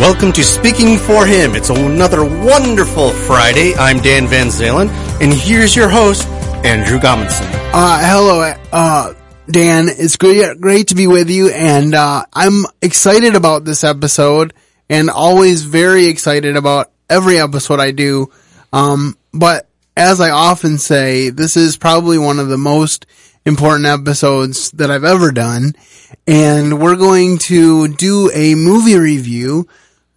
Welcome to Speaking for Him. It's another wonderful Friday. I'm Dan Van Zalen, and here's your host, Andrew Gommonson. Uh, hello, uh, Dan. It's great, great to be with you, and uh, I'm excited about this episode, and always very excited about every episode I do. Um, but as I often say, this is probably one of the most important episodes that I've ever done, and we're going to do a movie review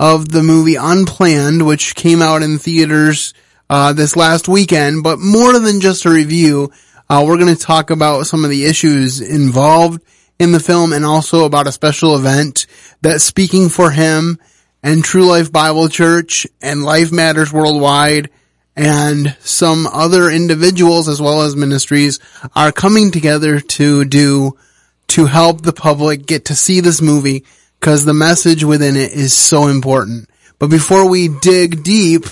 of the movie Unplanned, which came out in theaters uh, this last weekend. But more than just a review, uh, we're going to talk about some of the issues involved in the film and also about a special event that Speaking for Him and True Life Bible Church and Life Matters Worldwide and some other individuals as well as ministries are coming together to do to help the public get to see this movie because the message within it is so important. But before we dig deep,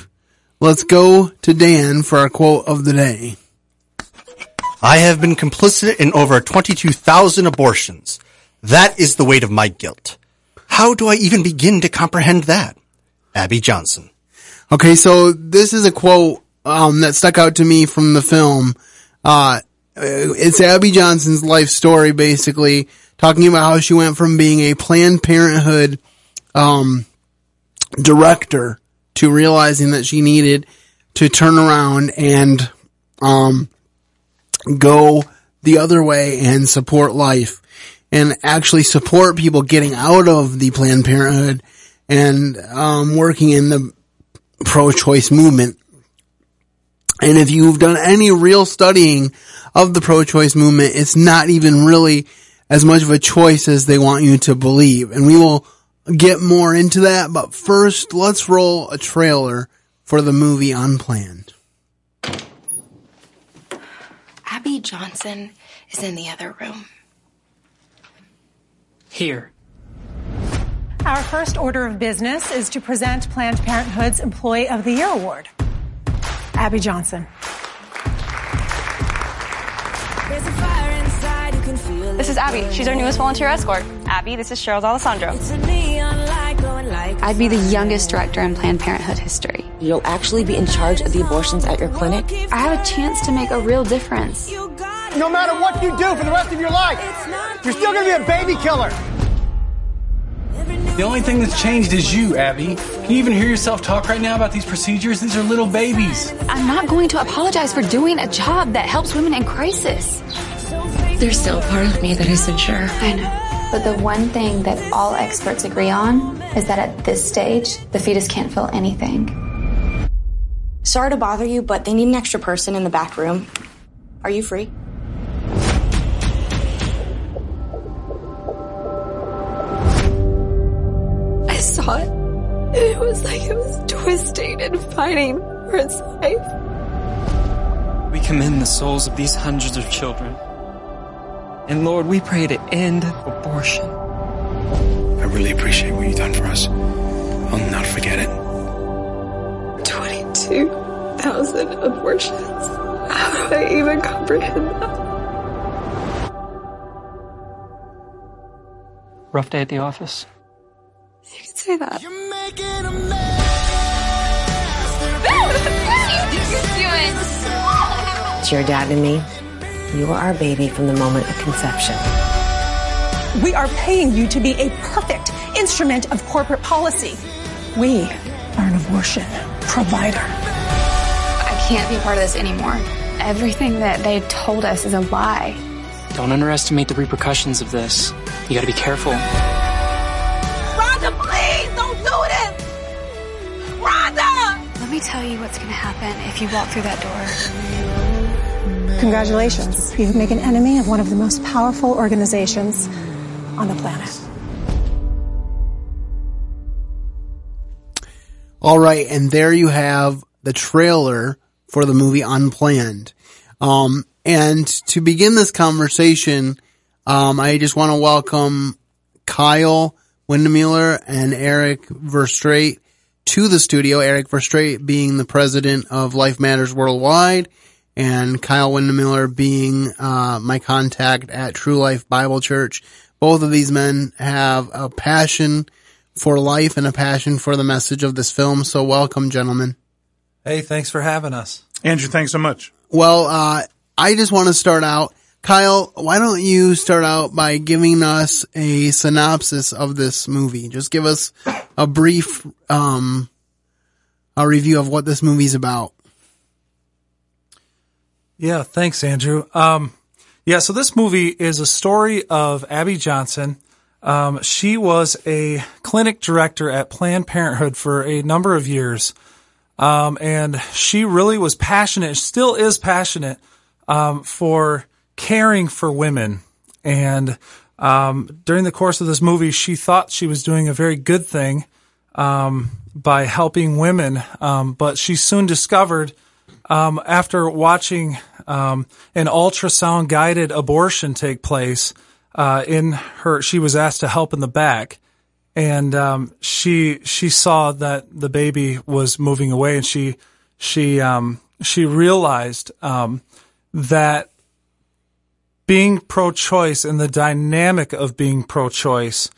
let's go to Dan for our quote of the day. I have been complicit in over 22,000 abortions. That is the weight of my guilt. How do I even begin to comprehend that? Abby Johnson. Okay, so this is a quote um, that stuck out to me from the film. Uh, it's Abby Johnson's life story, basically talking about how she went from being a Planned Parenthood um, director to realizing that she needed to turn around and um, go the other way and support life and actually support people getting out of the Planned Parenthood and um, working in the pro-choice movement. And if you've done any real studying of the pro-choice movement, it's not even really as much of a choice as they want you to believe. And we will get more into that, but first let's roll a trailer for the movie Unplanned. Abby Johnson is in the other room. Here. Our first order of business is to present Planned Parenthood's Employee of the Year Award. Abby Johnson. This is Abby. She's our newest volunteer escort. Abby, this is Cheryl Alessandro. I'd be the youngest director in Planned Parenthood history. You'll actually be in charge of the abortions at your clinic? I have a chance to make a real difference. No matter what you do for the rest of your life, you're still gonna be a baby killer. The only thing that's changed is you, Abby. Can you even hear yourself talk right now about these procedures? These are little babies. I'm not going to apologize for doing a job that helps women in crisis. There's still a part of me that isn't sure. I know. But the one thing that all experts agree on is that at this stage, the fetus can't feel anything. Sorry to bother you, but they need an extra person in the back room. Are you free? I saw it. It was like it was twisting and fighting for its life. We commend the souls of these hundreds of children. And Lord, we pray to end abortion. I really appreciate what you've done for us. I'll not forget it. 22,000 abortions. How do I even comprehend that? Rough day at the office. You can say that. You're making a mess. She's doing. It's your dad and me. You are our baby from the moment of conception. We are paying you to be a perfect instrument of corporate policy. We are an abortion provider. I can't be a part of this anymore. Everything that they told us is a lie. Don't underestimate the repercussions of this. You gotta be careful. Rhonda, please don't do this! Rhonda! Let me tell you what's going to happen if you walk through that door. Congratulations. You've made an enemy of one of the most powerful organizations on the planet. All right, and there you have the trailer for the movie Unplanned. Um, and to begin this conversation, um, I just want to welcome Kyle Windemuller and Eric Verstraete to the studio. Eric Verstraete being the president of Life Matters Worldwide and Kyle Windemuller being, uh, my contact at True Life Bible Church. Both of these men have a passion for life and a passion for the message of this film. So welcome, gentlemen. Hey, thanks for having us. Andrew, thanks so much. Well, uh, I just want to start out. Kyle, why don't you start out by giving us a synopsis of this movie? Just give us a brief, um, a review of what this movie's about. Yeah, thanks, Andrew. Um, yeah, so this movie is a story of Abby Johnson. Um, she was a clinic director at Planned Parenthood for a number of years. Um, and she really was passionate, still is passionate, um, for caring for women. And, um, during the course of this movie, she thought she was doing a very good thing, um, by helping women. Um, but she soon discovered, um, after watching, um, an ultrasound guided abortion take place, uh, in her, she was asked to help in the back and um, she she saw that the baby was moving away, and she she um, she realized um, that being pro-choice and the dynamic of being pro-choice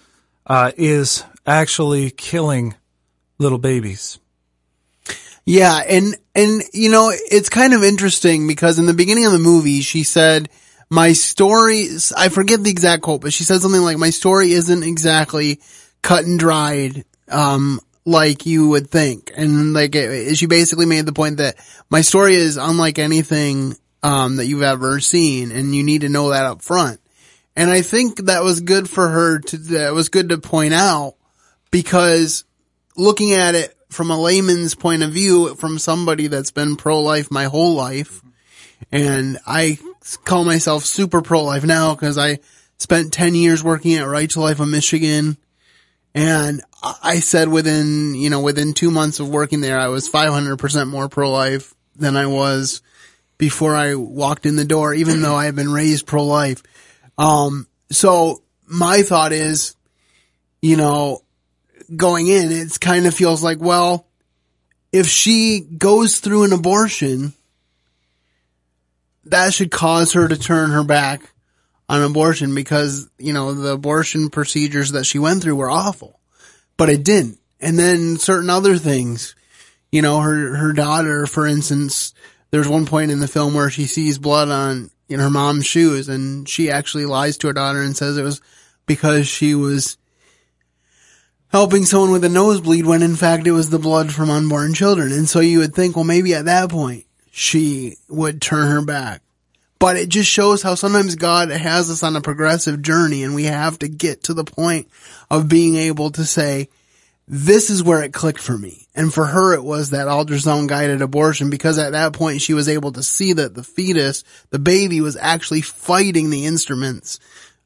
uh, is actually killing little babies. Yeah, and and you know it's kind of interesting because in the beginning of the movie she said my story I forget the exact quote, but she said something like my story isn't exactly cut and dried, um, like you would think. And like, it, she basically made the point that my story is unlike anything, um, that you've ever seen and you need to know that up front. And I think that was good for her to, that was good to point out because looking at it from a layman's point of view, from somebody that's been pro-life my whole life, and I call myself super pro-life now because I spent 10 years working at Right to Life of Michigan and I said within, you know, within two months of working there, I was 500% more pro-life than I was before I walked in the door, even though I had been raised pro-life. Um, so my thought is, you know, going in, it kind of feels like, well, if she goes through an abortion, that should cause her to turn her back on abortion because, you know, the abortion procedures that she went through were awful, but it didn't. And then certain other things, you know, her, her daughter, for instance, there's one point in the film where she sees blood on, in her mom's shoes and she actually lies to her daughter and says it was because she was helping someone with a nosebleed when in fact it was the blood from unborn children. And so you would think, well, maybe at that point she would turn her back. But it just shows how sometimes God has us on a progressive journey and we have to get to the point of being able to say, this is where it clicked for me. And for her, it was that ultrasound guided abortion because at that point she was able to see that the fetus, the baby was actually fighting the instruments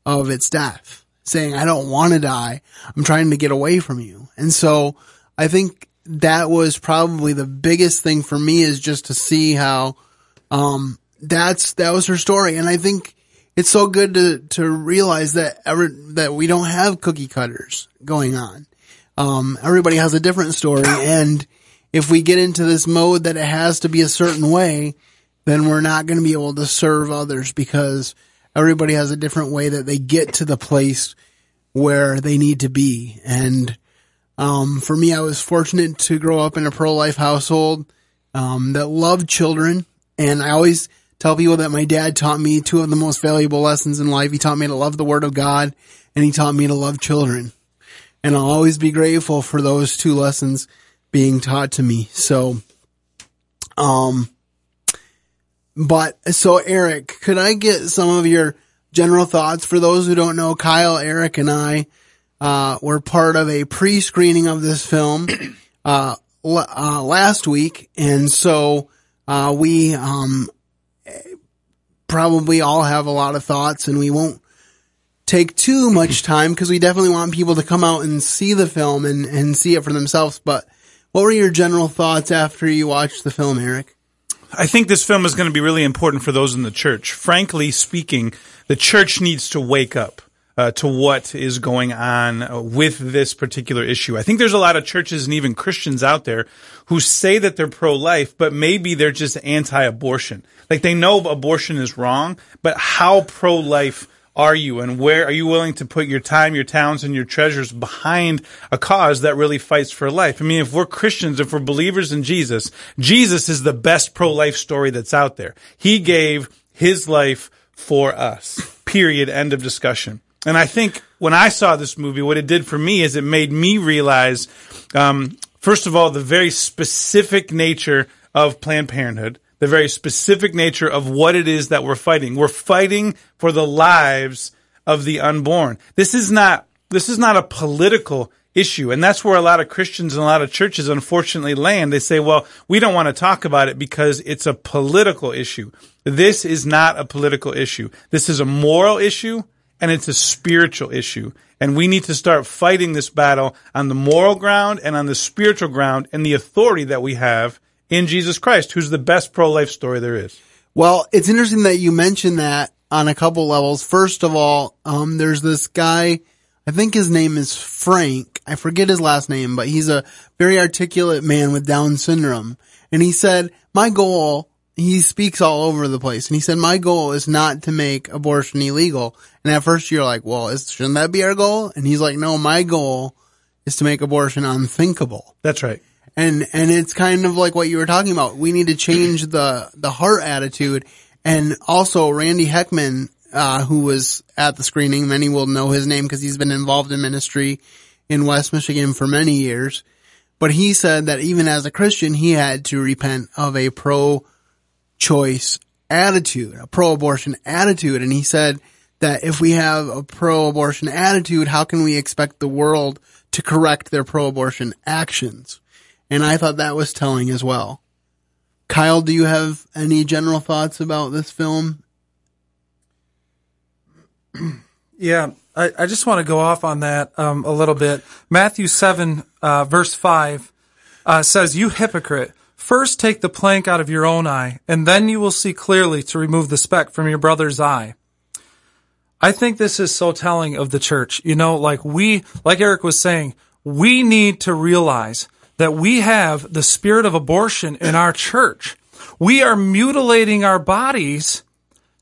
of its death, saying, I don't want to die. I'm trying to get away from you. And so I think that was probably the biggest thing for me is just to see how, um, that's that was her story, and I think it's so good to to realize that ever that we don't have cookie cutters going on. Um, everybody has a different story, and if we get into this mode that it has to be a certain way, then we're not going to be able to serve others because everybody has a different way that they get to the place where they need to be. And um, for me, I was fortunate to grow up in a pro-life household um, that loved children, and I always tell people that my dad taught me two of the most valuable lessons in life. He taught me to love the word of God and he taught me to love children. And I'll always be grateful for those two lessons being taught to me. So, um, but so Eric, could I get some of your general thoughts for those who don't know? Kyle, Eric, and I uh, were part of a pre-screening of this film uh, uh, last week, and so uh, we um, probably all have a lot of thoughts, and we won't take too much time because we definitely want people to come out and see the film and, and see it for themselves. But what were your general thoughts after you watched the film, Eric? I think this film is going to be really important for those in the church. Frankly speaking, the church needs to wake up. Uh, to what is going on uh, with this particular issue. I think there's a lot of churches and even Christians out there who say that they're pro-life, but maybe they're just anti-abortion. Like they know abortion is wrong, but how pro-life are you and where are you willing to put your time, your talents, and your treasures behind a cause that really fights for life? I mean, if we're Christians, if we're believers in Jesus, Jesus is the best pro-life story that's out there. He gave his life for us. Period. End of discussion. And I think when I saw this movie, what it did for me is it made me realize, um, first of all, the very specific nature of Planned Parenthood, the very specific nature of what it is that we're fighting. We're fighting for the lives of the unborn. This is not, this is not a political issue. And that's where a lot of Christians and a lot of churches unfortunately land. They say, well, we don't want to talk about it because it's a political issue. This is not a political issue. This is a moral issue and it's a spiritual issue. And we need to start fighting this battle on the moral ground and on the spiritual ground and the authority that we have in Jesus Christ, who's the best pro-life story there is. Well, it's interesting that you mentioned that on a couple levels. First of all, um, there's this guy, I think his name is Frank. I forget his last name, but he's a very articulate man with Down syndrome. And he said, my goal he speaks all over the place. And he said, my goal is not to make abortion illegal. And at first you're like, well, is, shouldn't that be our goal? And he's like, no, my goal is to make abortion unthinkable. That's right. And, and it's kind of like what you were talking about. We need to change the, the heart attitude. And also Randy Heckman, uh, who was at the screening, many will know his name because he's been involved in ministry in West Michigan for many years. But he said that even as a Christian, he had to repent of a pro choice attitude, a pro-abortion attitude. And he said that if we have a pro-abortion attitude, how can we expect the world to correct their pro-abortion actions? And I thought that was telling as well. Kyle, do you have any general thoughts about this film? Yeah, I, I just want to go off on that um, a little bit. Matthew 7, uh, verse 5 uh, says, You hypocrite, First take the plank out of your own eye, and then you will see clearly to remove the speck from your brother's eye. I think this is so telling of the church. You know, like we, like Eric was saying, we need to realize that we have the spirit of abortion in our church. We are mutilating our bodies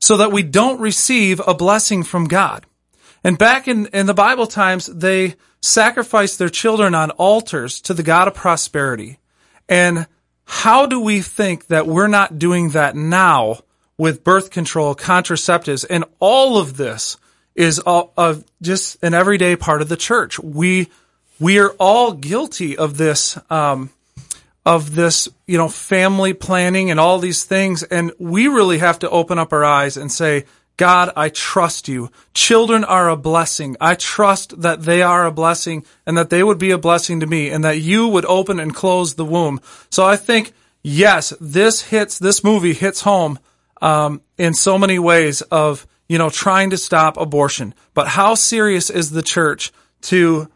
so that we don't receive a blessing from God. And back in, in the Bible times, they sacrificed their children on altars to the God of prosperity. And how do we think that we're not doing that now with birth control, contraceptives, and all of this is all, of just an everyday part of the church. We we are all guilty of this um, of this, you know, family planning and all these things, and we really have to open up our eyes and say, God, I trust you. Children are a blessing. I trust that they are a blessing and that they would be a blessing to me and that you would open and close the womb. So I think, yes, this hits, this movie hits home, um, in so many ways of, you know, trying to stop abortion. But how serious is the church to,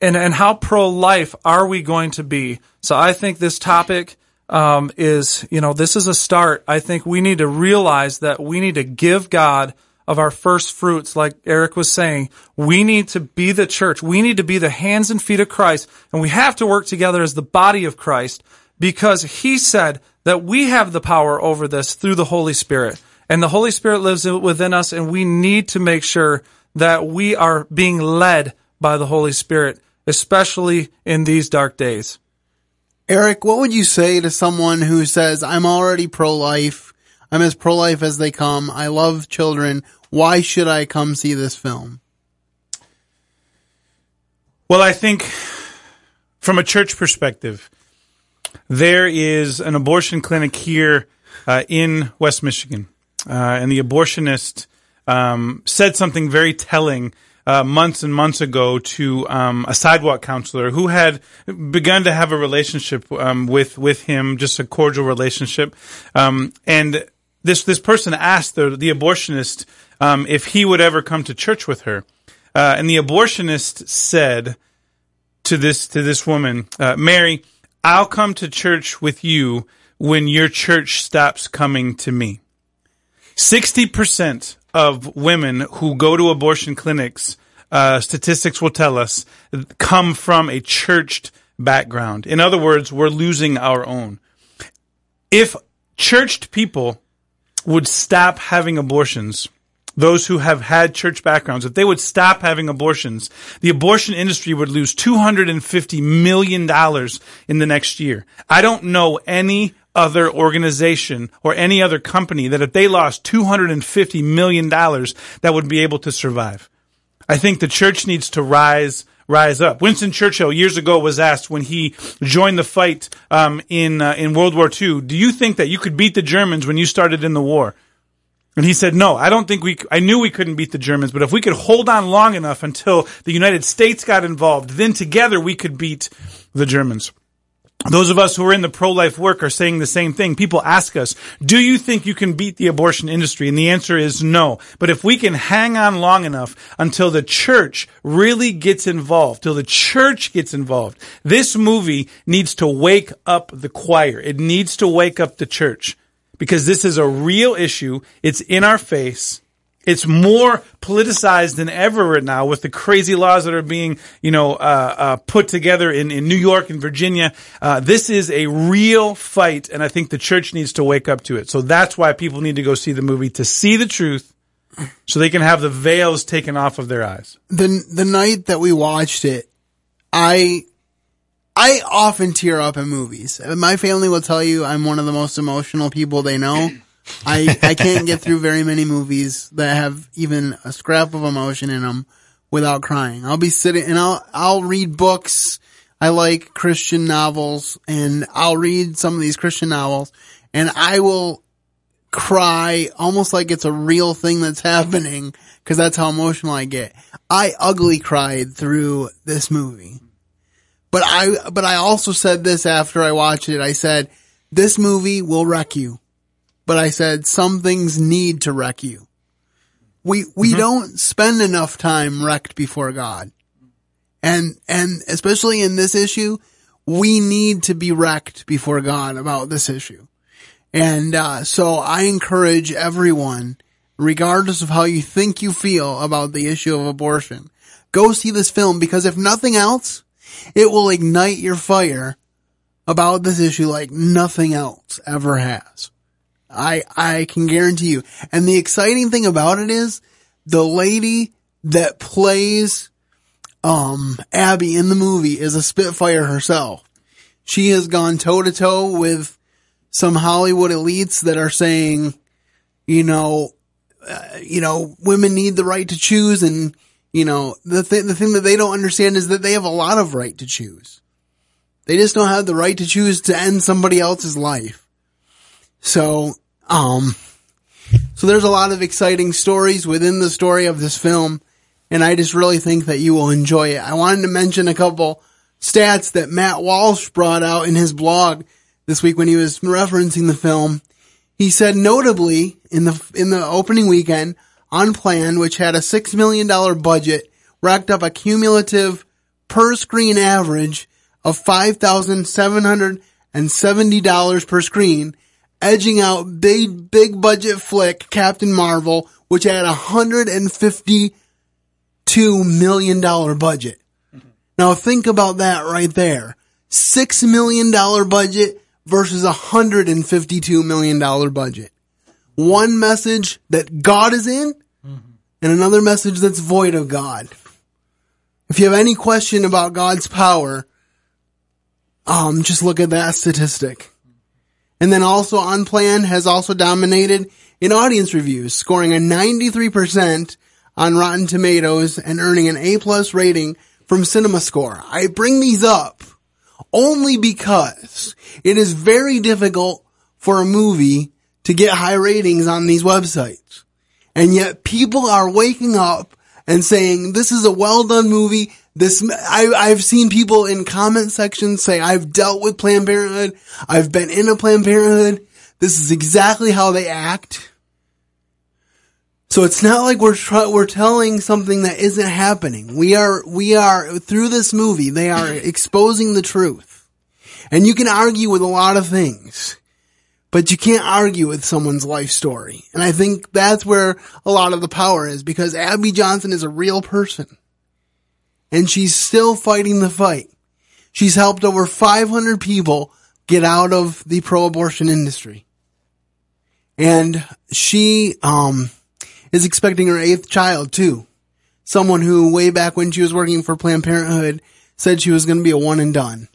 and, and how pro-life are we going to be? So I think this topic, um, is, you know, this is a start. I think we need to realize that we need to give God of our first fruits, like Eric was saying. We need to be the church. We need to be the hands and feet of Christ, and we have to work together as the body of Christ because he said that we have the power over this through the Holy Spirit. And the Holy Spirit lives within us, and we need to make sure that we are being led by the Holy Spirit, especially in these dark days. Eric, what would you say to someone who says, I'm already pro-life, I'm as pro-life as they come, I love children, why should I come see this film? Well, I think from a church perspective, there is an abortion clinic here uh, in West Michigan. Uh, and the abortionist um, said something very telling uh, months and months ago to um, a sidewalk counselor who had begun to have a relationship um, with with him, just a cordial relationship. Um, and this this person asked the the abortionist um, if he would ever come to church with her, uh, and the abortionist said to this to this woman, uh, Mary, I'll come to church with you when your church stops coming to me. Sixty percent of women who go to abortion clinics, uh, statistics will tell us, come from a churched background. In other words, we're losing our own. If churched people would stop having abortions, those who have had church backgrounds, if they would stop having abortions, the abortion industry would lose $250 million in the next year. I don't know any other organization or any other company that if they lost $250 million that would be able to survive. I think the church needs to rise rise up. Winston Churchill years ago was asked when he joined the fight um, in uh, in World War II, "Do you think that you could beat the Germans when you started in the war?" And he said, "No, I don't think we. I knew we couldn't beat the Germans, but if we could hold on long enough until the United States got involved, then together we could beat the Germans." Those of us who are in the pro-life work are saying the same thing. People ask us, do you think you can beat the abortion industry? And the answer is no. But if we can hang on long enough until the church really gets involved, till the church gets involved, this movie needs to wake up the choir. It needs to wake up the church because this is a real issue. It's in our face. It's more politicized than ever right now with the crazy laws that are being, you know, uh, uh, put together in, in New York and Virginia. Uh, this is a real fight, and I think the church needs to wake up to it. So that's why people need to go see the movie to see the truth, so they can have the veils taken off of their eyes. The the night that we watched it, I I often tear up in movies. My family will tell you I'm one of the most emotional people they know. I I can't get through very many movies that have even a scrap of emotion in them without crying. I'll be sitting and I'll I'll read books. I like Christian novels and I'll read some of these Christian novels and I will cry almost like it's a real thing that's happening because that's how emotional I get. I ugly cried through this movie. But I but I also said this after I watched it. I said this movie will wreck you but I said some things need to wreck you. We, we mm-hmm. don't spend enough time wrecked before God. And, and especially in this issue, we need to be wrecked before God about this issue. And, uh, so I encourage everyone, regardless of how you think you feel about the issue of abortion, go see this film because if nothing else, it will ignite your fire about this issue like nothing else ever has. I, I can guarantee you. And the exciting thing about it is the lady that plays, um, Abby in the movie is a Spitfire herself. She has gone toe to toe with some Hollywood elites that are saying, you know, uh, you know, women need the right to choose and, you know, the thing, the thing that they don't understand is that they have a lot of right to choose. They just don't have the right to choose to end somebody else's life. So um, so there's a lot of exciting stories within the story of this film, and I just really think that you will enjoy it. I wanted to mention a couple stats that Matt Walsh brought out in his blog this week when he was referencing the film. He said notably in the in the opening weekend, Unplanned, which had a six million dollar budget, racked up a cumulative per screen average of five thousand seven hundred and seventy dollars per screen edging out big, big budget flick Captain Marvel, which had a hundred and fifty-two million dollar budget. Mm-hmm. Now think about that right there. Six million dollar budget versus a hundred and fifty-two million dollar budget. One message that God is in mm-hmm. and another message that's void of God. If you have any question about God's power, um, just look at that statistic. And then also Unplanned has also dominated in audience reviews, scoring a 93% on Rotten Tomatoes and earning an A plus rating from CinemaScore. I bring these up only because it is very difficult for a movie to get high ratings on these websites. And yet people are waking up and saying, this is a well done movie. This, I, I've seen people in comment sections say, I've dealt with Planned Parenthood. I've been in a Planned Parenthood. This is exactly how they act. So it's not like we're try, we're telling something that isn't happening. We are, we are, through this movie, they are exposing the truth. And you can argue with a lot of things, but you can't argue with someone's life story. And I think that's where a lot of the power is because Abby Johnson is a real person and she's still fighting the fight. She's helped over 500 people get out of the pro-abortion industry. And she, um, is expecting her eighth child too. Someone who way back when she was working for Planned Parenthood said she was going to be a one and done.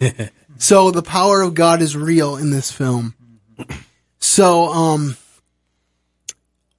so the power of God is real in this film. So, um,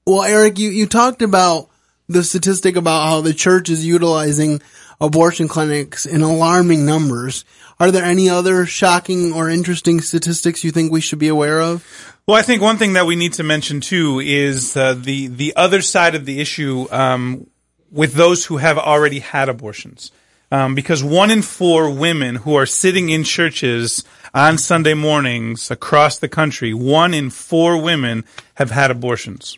well, Eric, you, you talked about the statistic about how the church is utilizing abortion clinics in alarming numbers. Are there any other shocking or interesting statistics you think we should be aware of? Well, I think one thing that we need to mention too is uh, the the other side of the issue um, with those who have already had abortions. Um, because one in four women who are sitting in churches on Sunday mornings across the country, one in four women have had abortions.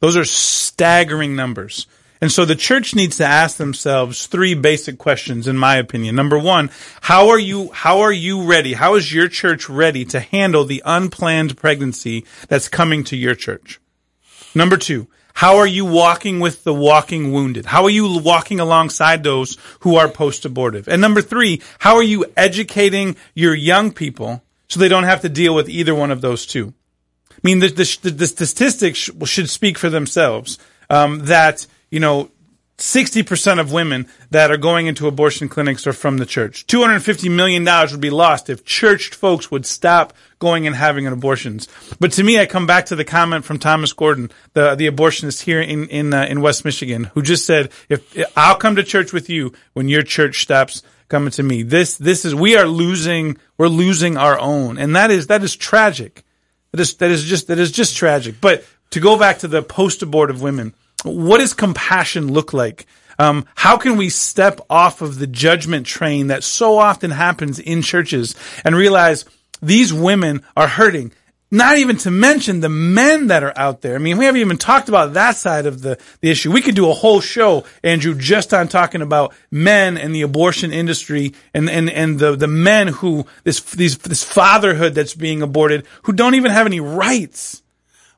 Those are staggering numbers. And so the church needs to ask themselves three basic questions, in my opinion. Number one, how are you, how are you ready? How is your church ready to handle the unplanned pregnancy that's coming to your church? Number two, how are you walking with the walking wounded? How are you walking alongside those who are post-abortive? And number three, how are you educating your young people so they don't have to deal with either one of those two? I mean, the, the, the statistics should speak for themselves. Um, that you know, 60% of women that are going into abortion clinics are from the church. $250 million would be lost if church folks would stop going and having abortions. But to me, I come back to the comment from Thomas Gordon, the, the abortionist here in, in, uh, in West Michigan, who just said, if I'll come to church with you when your church stops coming to me. This, this is, we are losing, we're losing our own. And that is, that is tragic. That is, that is just, that is just tragic. But to go back to the post-abortive women, what does compassion look like? Um, how can we step off of the judgment train that so often happens in churches and realize these women are hurting? Not even to mention the men that are out there. I mean, we haven't even talked about that side of the, the issue. We could do a whole show, Andrew, just on talking about men and the abortion industry and, and, and the, the men who, this, these, this fatherhood that's being aborted, who don't even have any rights.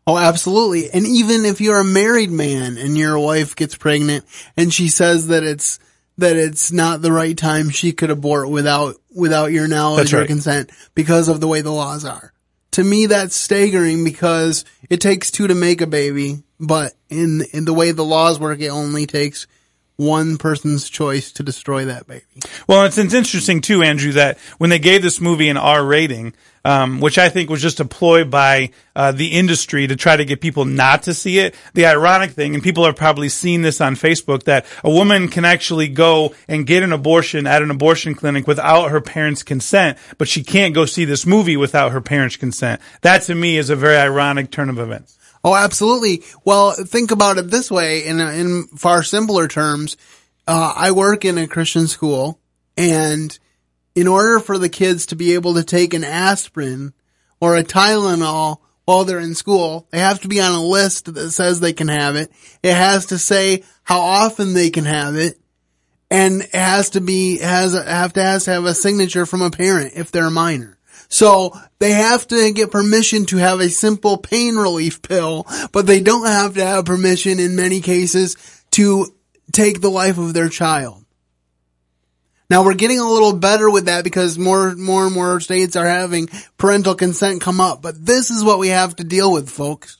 Oh, absolutely. And even if you're a married man and your wife gets pregnant and she says that it's, that it's not the right time she could abort without, without your knowledge That's or consent because of the way the laws are. To me, that's staggering because it takes two to make a baby, but in, in the way the laws work, it only takes one person's choice to destroy that baby. Well, it's, it's interesting too, Andrew, that when they gave this movie an R rating, um, which I think was just a ploy by uh, the industry to try to get people not to see it. The ironic thing, and people have probably seen this on Facebook, that a woman can actually go and get an abortion at an abortion clinic without her parents' consent, but she can't go see this movie without her parents' consent. That to me is a very ironic turn of events. Oh, absolutely. Well, think about it this way in, in far simpler terms. Uh, I work in a Christian school and in order for the kids to be able to take an aspirin or a Tylenol while they're in school, they have to be on a list that says they can have it. It has to say how often they can have it. And it has to be, has, have to, has to have a signature from a parent if they're a minor. So they have to get permission to have a simple pain relief pill, but they don't have to have permission in many cases to take the life of their child. Now we're getting a little better with that because more, more and more states are having parental consent come up, but this is what we have to deal with, folks.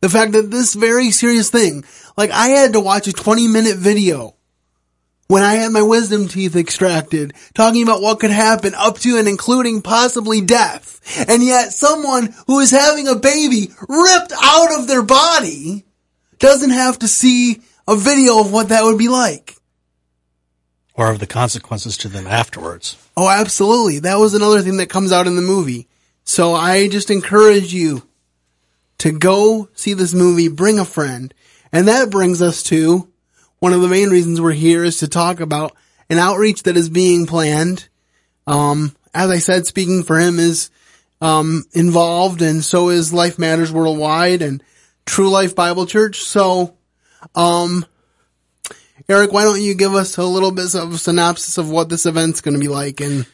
The fact that this very serious thing, like I had to watch a 20 minute video when I had my wisdom teeth extracted, talking about what could happen up to and including possibly death. And yet someone who is having a baby ripped out of their body doesn't have to see a video of what that would be like. Or of the consequences to them afterwards. Oh, absolutely. That was another thing that comes out in the movie. So I just encourage you to go see this movie, bring a friend. And that brings us to one of the main reasons we're here is to talk about an outreach that is being planned. Um, as I said, speaking for him is, um, involved and so is Life Matters Worldwide and True Life Bible Church. So, um, Eric, why don't you give us a little bit of a synopsis of what this event's going to be like and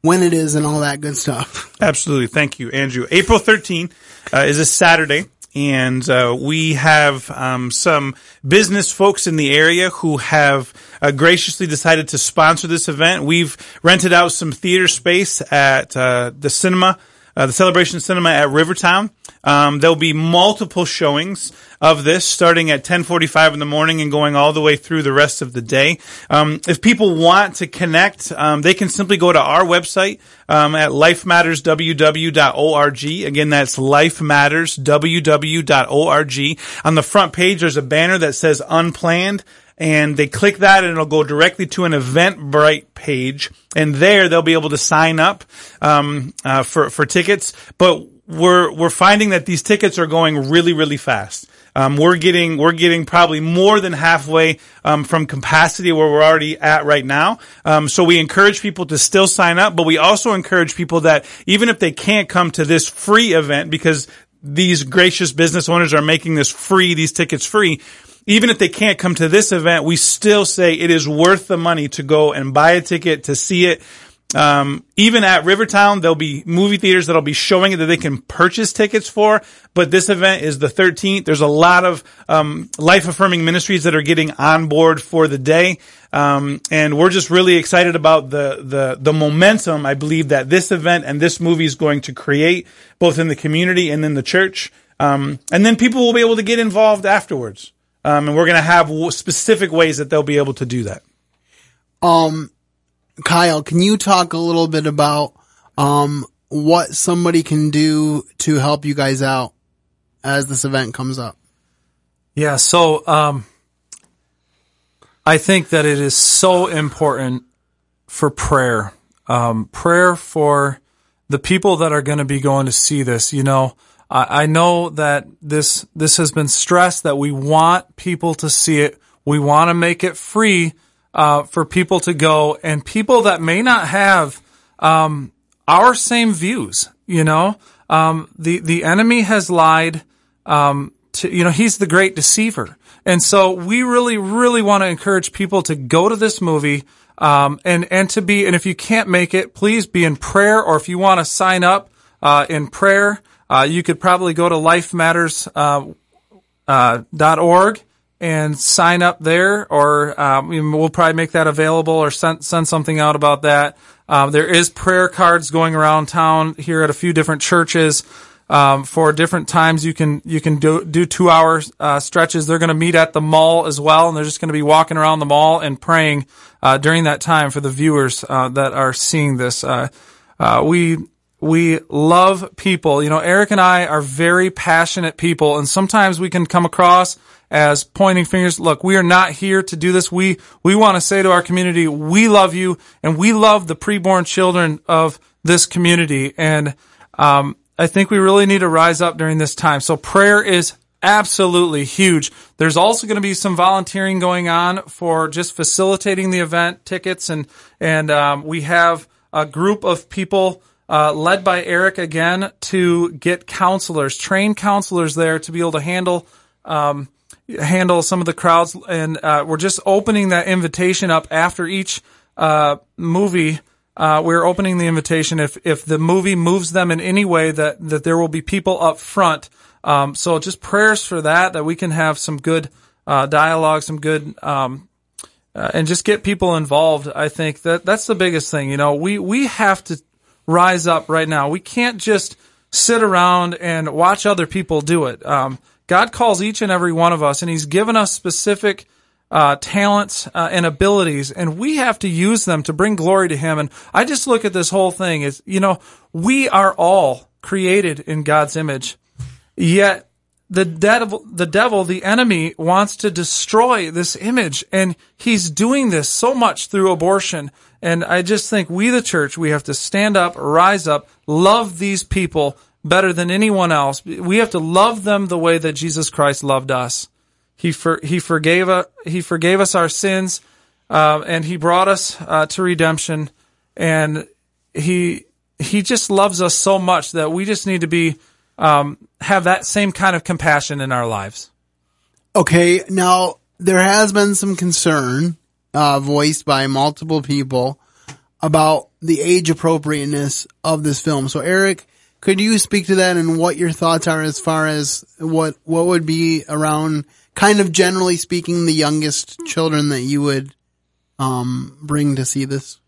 when it is and all that good stuff? Absolutely. Thank you, Andrew. April 13th uh, is a Saturday. And uh, we have um, some business folks in the area who have uh, graciously decided to sponsor this event. We've rented out some theater space at uh, the cinema uh, the Celebration Cinema at Rivertown. Um, there'll be multiple showings of this starting at 10:45 in the morning and going all the way through the rest of the day. Um, if people want to connect, um, they can simply go to our website um, at lifemattersww.org. Again, that's lifemattersww.org. On the front page, there's a banner that says "Unplanned." and they click that and it'll go directly to an Eventbrite page. And there they'll be able to sign up um, uh, for for tickets. But we're we're finding that these tickets are going really really fast. Um, we're getting we're getting probably more than halfway um, from capacity where we're already at right now. Um, so we encourage people to still sign up, but we also encourage people that even if they can't come to this free event because these gracious business owners are making this free, these tickets free. Even if they can't come to this event, we still say it is worth the money to go and buy a ticket to see it. Um, even at Rivertown, there'll be movie theaters that'll be showing it that they can purchase tickets for. But this event is the 13th. There's a lot of um, life affirming ministries that are getting on board for the day, um, and we're just really excited about the the the momentum. I believe that this event and this movie is going to create both in the community and in the church, um, and then people will be able to get involved afterwards. Um, and we're going to have specific ways that they'll be able to do that. Um, Kyle, can you talk a little bit about um, what somebody can do to help you guys out as this event comes up? Yeah, so um, I think that it is so important for prayer. Um, prayer for the people that are going to be going to see this. You know, I, I know that this this has been stressed that we want people to see it. We want to make it free uh, for people to go, and people that may not have um, our same views. You know, um, the the enemy has lied. Um, to, you know, he's the great deceiver, and so we really, really want to encourage people to go to this movie. Um, and, and to be, and if you can't make it, please be in prayer, or if you want to sign up, uh, in prayer, uh, you could probably go to lifematters.org uh, uh, and sign up there, or um, we'll probably make that available or send, send something out about that. Um, there is prayer cards going around town here at a few different churches um, for different times. You can you can do, do two hour uh, stretches. They're going to meet at the mall as well, and they're just going to be walking around the mall and praying uh, during that time for the viewers uh, that are seeing this. Uh, uh, we we love people. You know, Eric and I are very passionate people, and sometimes we can come across as pointing fingers. Look, we are not here to do this. We, we want to say to our community, we love you and we love the preborn children of this community. And, um, I think we really need to rise up during this time. So prayer is absolutely huge. There's also going to be some volunteering going on for just facilitating the event tickets and, and, um, we have a group of people uh, led by Eric again to get counselors, train counselors there to be able to handle um, handle some of the crowds. And uh, we're just opening that invitation up after each uh, movie. Uh, we're opening the invitation if if the movie moves them in any way that that there will be people up front. Um, so just prayers for that that we can have some good uh, dialogue, some good um, uh, and just get people involved. I think that that's the biggest thing. You know, we we have to rise up right now. We can't just sit around and watch other people do it. Um, God calls each and every one of us, and He's given us specific uh, talents uh, and abilities, and we have to use them to bring glory to Him. And I just look at this whole thing as you know, we are all created in God's image, yet the devil, the devil, the enemy wants to destroy this image, and he's doing this so much through abortion. And I just think we, the church, we have to stand up, rise up, love these people better than anyone else. We have to love them the way that Jesus Christ loved us. He for, he forgave us, he forgave us our sins, uh, and he brought us uh, to redemption. And he he just loves us so much that we just need to be um, have that same kind of compassion in our lives. Okay, now there has been some concern uh, voiced by multiple people about the age appropriateness of this film. So, Eric, could you speak to that and what your thoughts are as far as what what would be around, kind of generally speaking, the youngest children that you would um, bring to see this?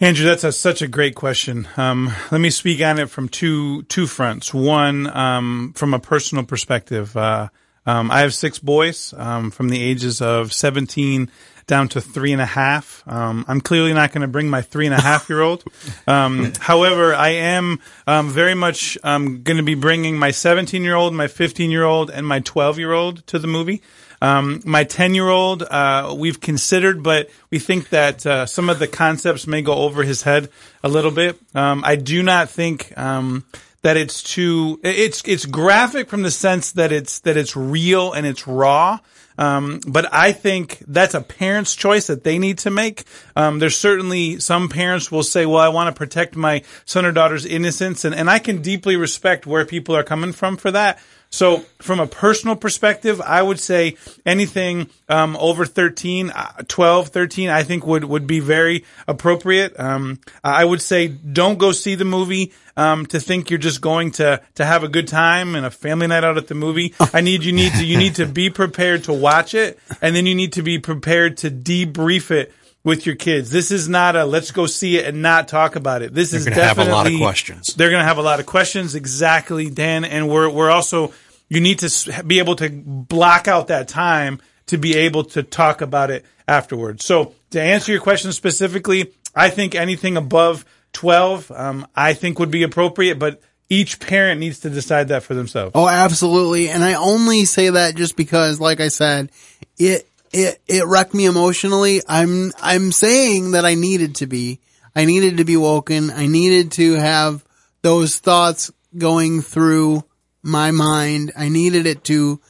Andrew, that's a, such a great question. Um, let me speak on it from two two fronts. One, um, from a personal perspective. Uh, um, I have six boys um, from the ages of 17 down to three and a half. Um, I'm clearly not going to bring my three and a half year old. Um, however, I am um, very much um, going to be bringing my 17 year old, my 15 year old, and my 12 year old to the movie. Um, my 10 year old, uh, we've considered, but we think that uh, some of the concepts may go over his head a little bit. Um, I do not think um, that it's too it's it's graphic from the sense that it's that it's real and it's raw. Um, but I think that's a parent's choice that they need to make. Um, there's certainly some parents will say, well, I want to protect my son or daughter's innocence. And, and I can deeply respect where people are coming from for that. So from a personal perspective, I would say anything um, over 13, uh, 12, 13, I think would, would be very appropriate. Um, I would say don't go see the movie um, to think you're just going to, to have a good time and a family night out at the movie. I need you need to you need to be prepared to watch it, and then you need to be prepared to debrief it with your kids. This is not a let's go see it and not talk about it. This They're is gonna have a lot of definitely- questions. They're going to have a lot of questions. Exactly, Dan. And we're we're also you need to be able to block out that time to be able to talk about it afterwards. So to answer your question specifically, I think anything above twelve, um, I think would be appropriate, but. Each parent needs to decide that for themselves. Oh, absolutely. And I only say that just because, like I said, it, it, it wrecked me emotionally. I'm, I'm saying that I needed to be. I needed to be woken. I needed to have those thoughts going through my mind. I needed it to,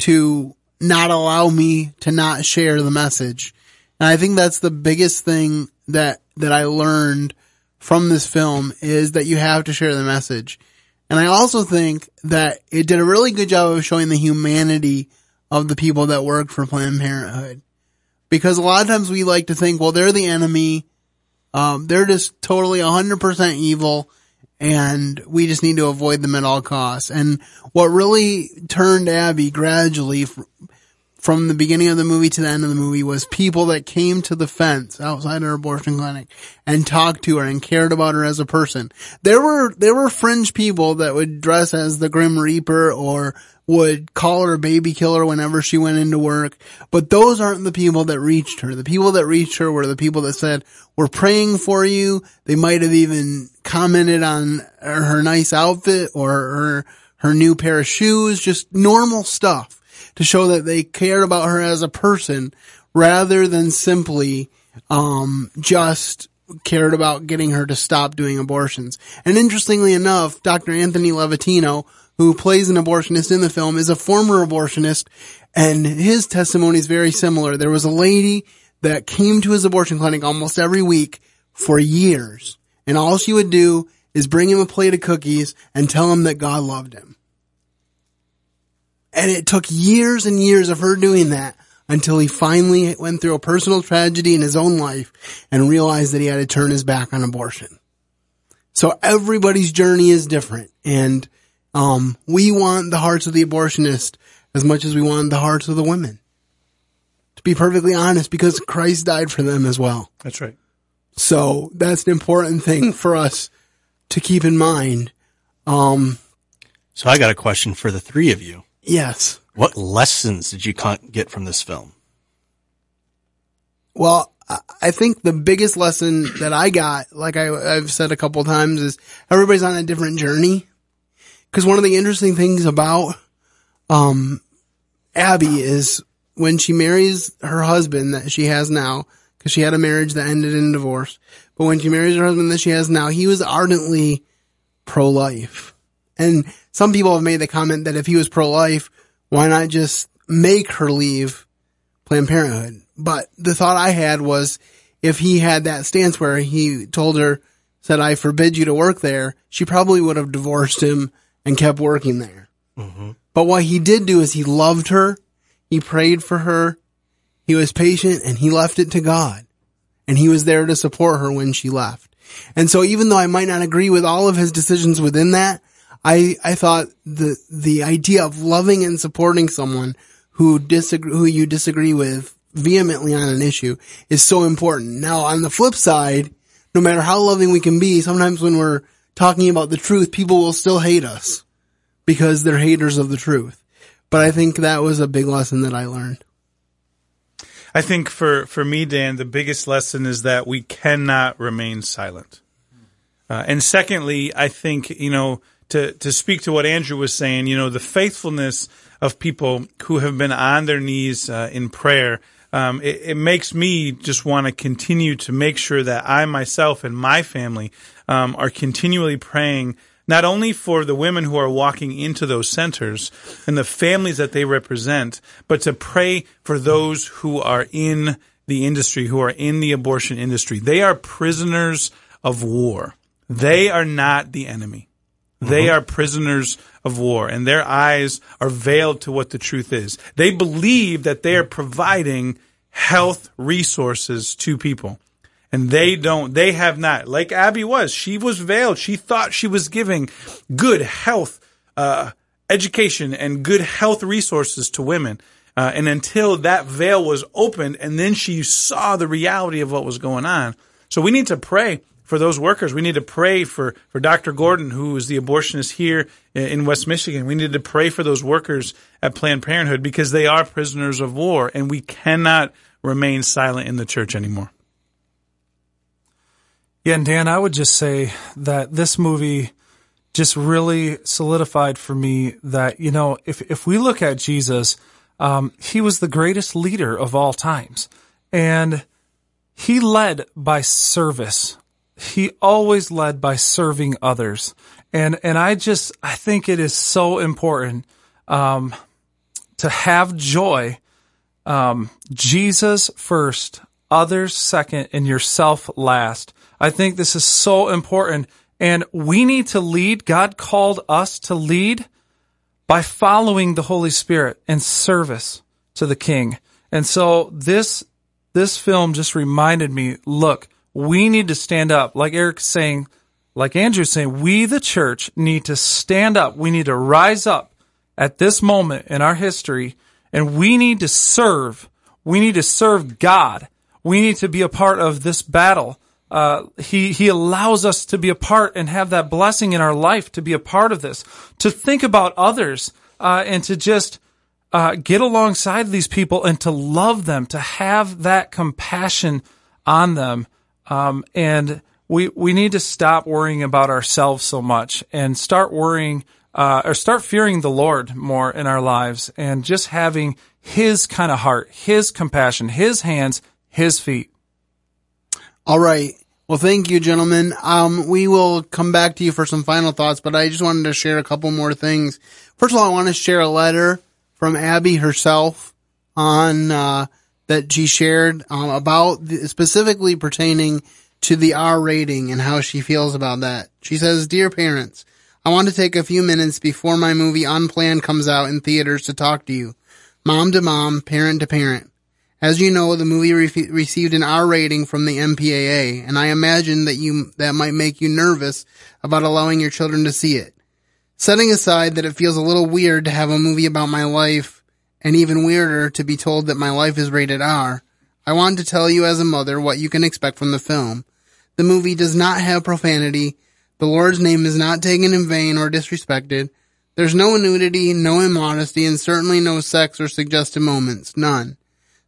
to not allow me to not share the message. And I think that's the biggest thing that, that I learned from this film is that you have to share the message. And I also think that it did a really good job of showing the humanity of the people that work for Planned Parenthood. Because a lot of times we like to think, well, they're the enemy. Um, they're just totally 100% evil and we just need to avoid them at all costs. And what really turned Abby gradually from the beginning of the movie to the end of the movie was people that came to the fence outside her abortion clinic and talked to her and cared about her as a person. There were, there were fringe people that would dress as the Grim Reaper or would call her a baby killer whenever she went into work. But those aren't the people that reached her. The people that reached her were the people that said, we're praying for you. They might have even commented on her nice outfit or her, her new pair of shoes, just normal stuff to show that they cared about her as a person rather than simply, um, just cared about getting her to stop doing abortions. And interestingly enough, Dr. Anthony Levatino, who plays an abortionist in the film, is a former abortionist and his testimony is very similar. There was a lady that came to his abortion clinic almost every week for years. And all she would do is bring him a plate of cookies and tell him that God loved him. And it took years and years of her doing that until he finally went through a personal tragedy in his own life and realized that he had to turn his back on abortion. So everybody's journey is different. And, um, we want the hearts of the abortionist as much as we want the hearts of the women. To be perfectly honest, because Christ died for them as well. That's right. So that's an important thing for us to keep in mind. Um, So I got a question for the three of you. Yes. What lessons did you get from this film? Well, I- think the biggest lesson that I got, like I, I've said a couple times, is everybody's on a different journey. Because one of the interesting things about um, Abby is when she marries her husband that she has now, because she had a marriage that ended in divorce. But when she marries her husband that she has now, he was ardently pro-life. And some people have made the comment that if he was pro-life, why not just make her leave Planned Parenthood? But the thought I had was if he had that stance where he told her, said, I forbid you to work there, she probably would have divorced him and kept working there. Mm-hmm. But what he did do is he loved her. He prayed for her. He was patient and he left it to God. And he was there to support her when she left. And so even though I might not agree with all of his decisions within that, I, I thought the, the idea of loving and supporting someone who disagree, who you disagree with vehemently on an issue is so important. Now on the flip side, no matter how loving we can be, sometimes when we're talking about the truth, people will still hate us because they're haters of the truth. But I think that was a big lesson that I learned. I think for, for me, Dan, the biggest lesson is that we cannot remain silent. Uh, and secondly, I think, you know, to, to speak to what Andrew was saying, you know, the faithfulness of people who have been on their knees uh, in prayer, um, it, it, makes me just want to continue to make sure that I myself and my family um, are continually praying not only for the women who are walking into those centers and the families that they represent, but to pray for those who are in the industry, who are in the abortion industry. They are prisoners of war. They are not the enemy. They mm-hmm. are prisoners of war and their eyes are veiled to what the truth is. They believe that they are providing health resources to people. And they don't, they have not, like Abby was, she was veiled. She thought she was giving good health, uh, education and good health resources to women. Uh, and until that veil was opened and then she saw the reality of what was going on. So we need to pray for those workers. We need to pray for, for Dr. Gordon, who is the abortionist here in West Michigan. We need to pray for those workers at Planned Parenthood because they are prisoners of war and we cannot remain silent in the church anymore. Yeah, and Dan, I would just say that this movie just really solidified for me that, you know, if, if we look at Jesus, um, he was the greatest leader of all times. And he led by service he always led by serving others. And, and I just, I think it is so important, um, to have joy, um, Jesus first, others second, and yourself last. I think this is so important. And we need to lead. God called us to lead by following the Holy Spirit and service to the King. And so this, this film just reminded me, look, we need to stand up. Like Eric's saying, like Andrew's saying, we, the church, need to stand up. We need to rise up at this moment in our history and we need to serve. We need to serve God. We need to be a part of this battle. Uh, he, he allows us to be a part and have that blessing in our life to be a part of this, to think about others, uh, and to just, uh, get alongside these people and to love them, to have that compassion on them. Um, and we, we need to stop worrying about ourselves so much and start worrying, uh, or start fearing the Lord more in our lives and just having his kind of heart, his compassion, his hands, his feet. All right. Well, thank you, gentlemen. Um, we will come back to you for some final thoughts, but I just wanted to share a couple more things. First of all, I want to share a letter from Abby herself on, uh, that she shared um, about the, specifically pertaining to the R rating and how she feels about that. She says, "Dear parents, I want to take a few minutes before my movie Unplanned comes out in theaters to talk to you, mom to mom, parent to parent. As you know, the movie re- received an R rating from the MPAA, and I imagine that you that might make you nervous about allowing your children to see it. Setting aside that it feels a little weird to have a movie about my life and even weirder to be told that my life is rated R, I want to tell you as a mother what you can expect from the film. The movie does not have profanity. The Lord's name is not taken in vain or disrespected. There's no nudity, no immodesty, and certainly no sex or suggestive moments. None.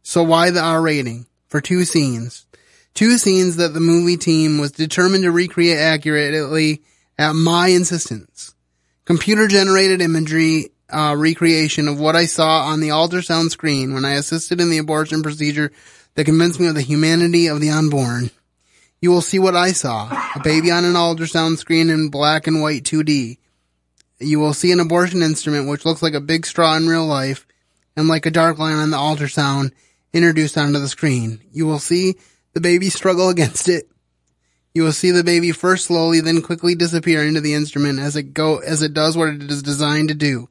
So why the R rating? For two scenes. Two scenes that the movie team was determined to recreate accurately at my insistence. Computer generated imagery uh, recreation of what I saw on the ultrasound screen when I assisted in the abortion procedure that convinced me of the humanity of the unborn. You will see what I saw. A baby on an ultrasound screen in black and white 2D. You will see an abortion instrument which looks like a big straw in real life and like a dark line on the ultrasound introduced onto the screen. You will see the baby struggle against it. You will see the baby first slowly, then quickly disappear into the instrument as it go, as it does what it is designed to do.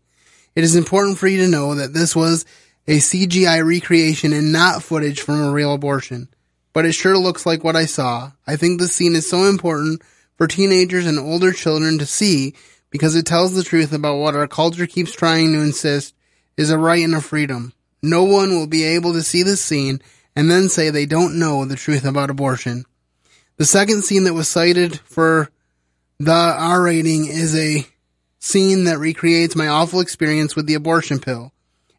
It is important for you to know that this was a CGI recreation and not footage from a real abortion. But it sure looks like what I saw. I think this scene is so important for teenagers and older children to see because it tells the truth about what our culture keeps trying to insist is a right and a freedom. No one will be able to see this scene and then say they don't know the truth about abortion. The second scene that was cited for the R rating is a scene that recreates my awful experience with the abortion pill.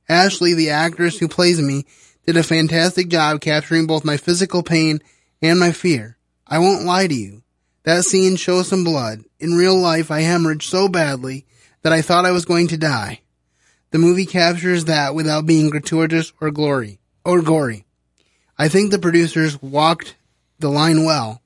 Ashley, the actress who plays me, did a fantastic job capturing both my physical pain and my fear. I won't lie to you. That scene shows some blood. In real life, I hemorrhaged so badly that I thought I was going to die. The movie captures that without being gratuitous or glory or gory. I think the producers walked the line well.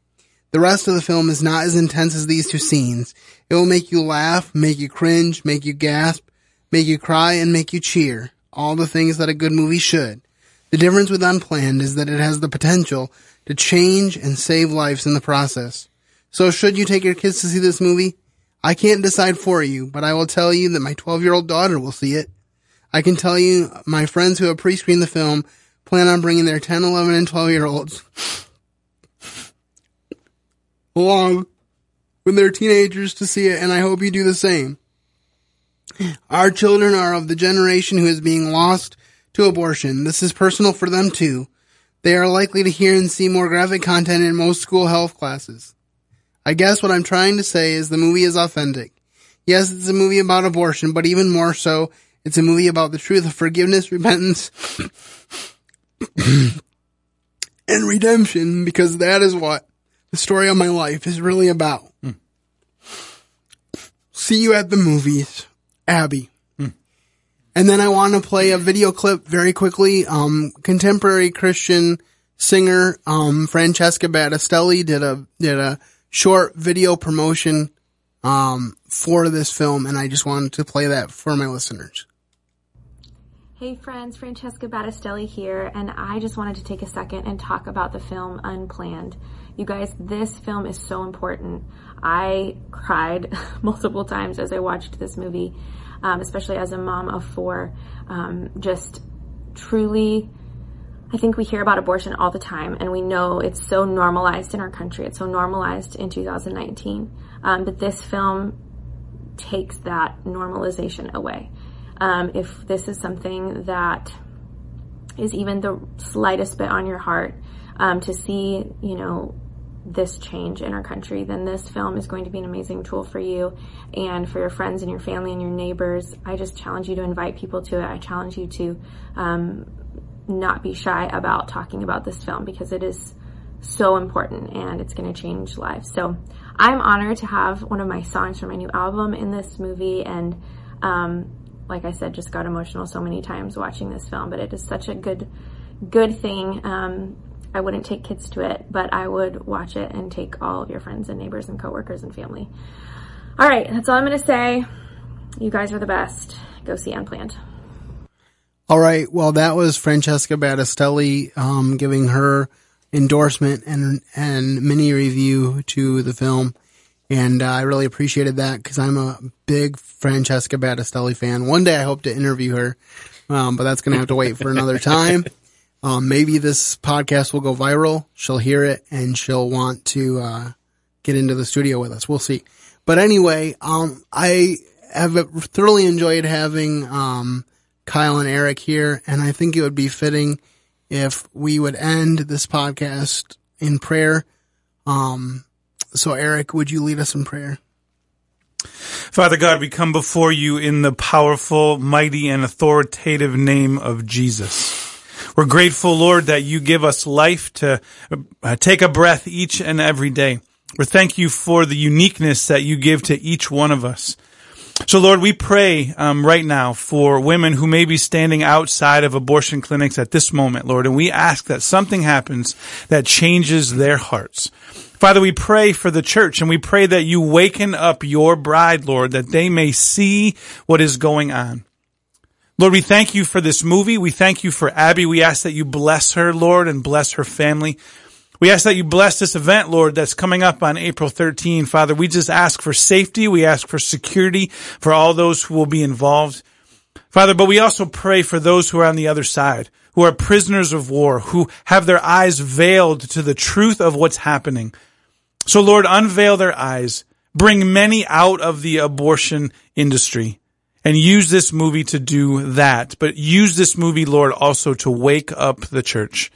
The rest of the film is not as intense as these two scenes. It will make you laugh, make you cringe, make you gasp, make you cry, and make you cheer. All the things that a good movie should. The difference with Unplanned is that it has the potential to change and save lives in the process. So should you take your kids to see this movie? I can't decide for you, but I will tell you that my 12 year old daughter will see it. I can tell you my friends who have pre-screened the film plan on bringing their 10, 11, and 12 year olds along with their teenagers to see it, and I hope you do the same. Our children are of the generation who is being lost to abortion. This is personal for them too. They are likely to hear and see more graphic content in most school health classes. I guess what I'm trying to say is the movie is authentic. Yes, it's a movie about abortion, but even more so, it's a movie about the truth of forgiveness, repentance, and redemption, because that is what the story of my life is really about. Mm. See you at the movies, Abby. Mm. And then I want to play a video clip very quickly. Um, contemporary Christian singer, um, Francesca Battistelli did a, did a short video promotion, um, for this film. And I just wanted to play that for my listeners. Hey friends, Francesca Battistelli here, and I just wanted to take a second and talk about the film Unplanned. You guys, this film is so important. I cried multiple times as I watched this movie, um, especially as a mom of four. Um, just truly, I think we hear about abortion all the time, and we know it's so normalized in our country. It's so normalized in 2019. Um, but this film takes that normalization away. Um, if this is something that is even the slightest bit on your heart, um, to see, you know, this change in our country, then this film is going to be an amazing tool for you and for your friends and your family and your neighbors. I just challenge you to invite people to it. I challenge you to um, not be shy about talking about this film because it is so important and it's going to change lives. So I'm honored to have one of my songs from my new album in this movie and um, like I said, just got emotional so many times watching this film, but it is such a good, good thing. Um, I wouldn't take kids to it, but I would watch it and take all of your friends and neighbors and coworkers and family. All right, that's all I'm going to say. You guys are the best. Go see Unplanned. All right. Well, that was Francesca Battistelli um, giving her endorsement and and mini review to the film, and uh, I really appreciated that because I'm a big Francesca Battistelli fan. One day I hope to interview her, um, but that's going to have to wait for another time. Um, maybe this podcast will go viral. She'll hear it and she'll want to, uh, get into the studio with us. We'll see. But anyway, um, I have thoroughly enjoyed having, um, Kyle and Eric here. And I think it would be fitting if we would end this podcast in prayer. Um, so Eric, would you lead us in prayer? Father God, we come before you in the powerful, mighty, and authoritative name of Jesus. We're grateful, Lord, that you give us life to uh, take a breath each and every day. We thank you for the uniqueness that you give to each one of us. So, Lord, we pray um, right now for women who may be standing outside of abortion clinics at this moment, Lord, and we ask that something happens that changes their hearts. Father, we pray for the church and we pray that you waken up your bride, Lord, that they may see what is going on. Lord, we thank you for this movie. We thank you for Abby. We ask that you bless her, Lord, and bless her family. We ask that you bless this event, Lord, that's coming up on April 13. Father, we just ask for safety. We ask for security for all those who will be involved. Father, but we also pray for those who are on the other side, who are prisoners of war, who have their eyes veiled to the truth of what's happening. So Lord, unveil their eyes, bring many out of the abortion industry and use this movie to do that. But use this movie, Lord, also to wake up the church.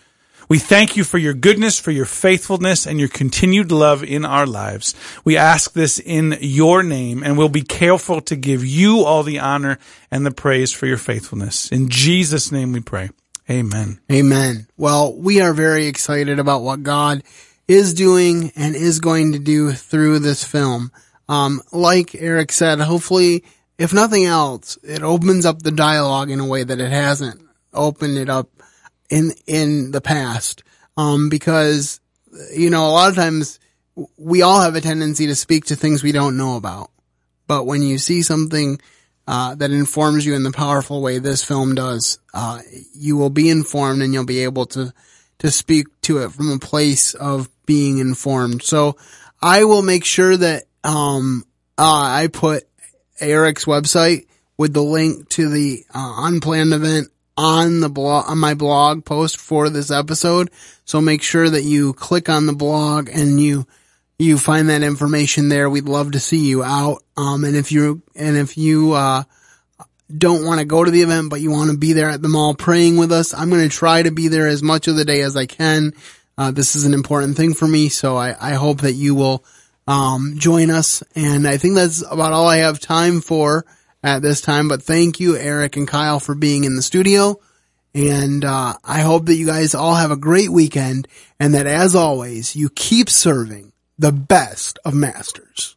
We thank you for your goodness, for your faithfulness, and your continued love in our lives. We ask this in your name, and we'll be careful to give you all the honor and the praise for your faithfulness. In Jesus' name we pray. Amen. Amen. Well, we are very excited about what God is doing and is going to do through this film. Um, like Eric said, hopefully, if nothing else, it opens up the dialogue in a way that it hasn't opened it up in, in the past. Um, because, you know, a lot of times we all have a tendency to speak to things we don't know about. But when you see something, uh, that informs you in the powerful way this film does, uh, you will be informed and you'll be able to, to speak to it from a place of being informed. So I will make sure that, um, uh, I put Eric's website with the link to the uh, unplanned event on the blog, on my blog post for this episode. So make sure that you click on the blog and you, you find that information there. We'd love to see you out. Um, and if you, and if you, uh, don't want to go to the event, but you want to be there at the mall praying with us, I'm going to try to be there as much of the day as I can. Uh, this is an important thing for me, so I, I hope that you will um, join us. And I think that's about all I have time for at this time. But thank you, Eric and Kyle, for being in the studio. And uh, I hope that you guys all have a great weekend, and that as always, you keep serving the best of masters.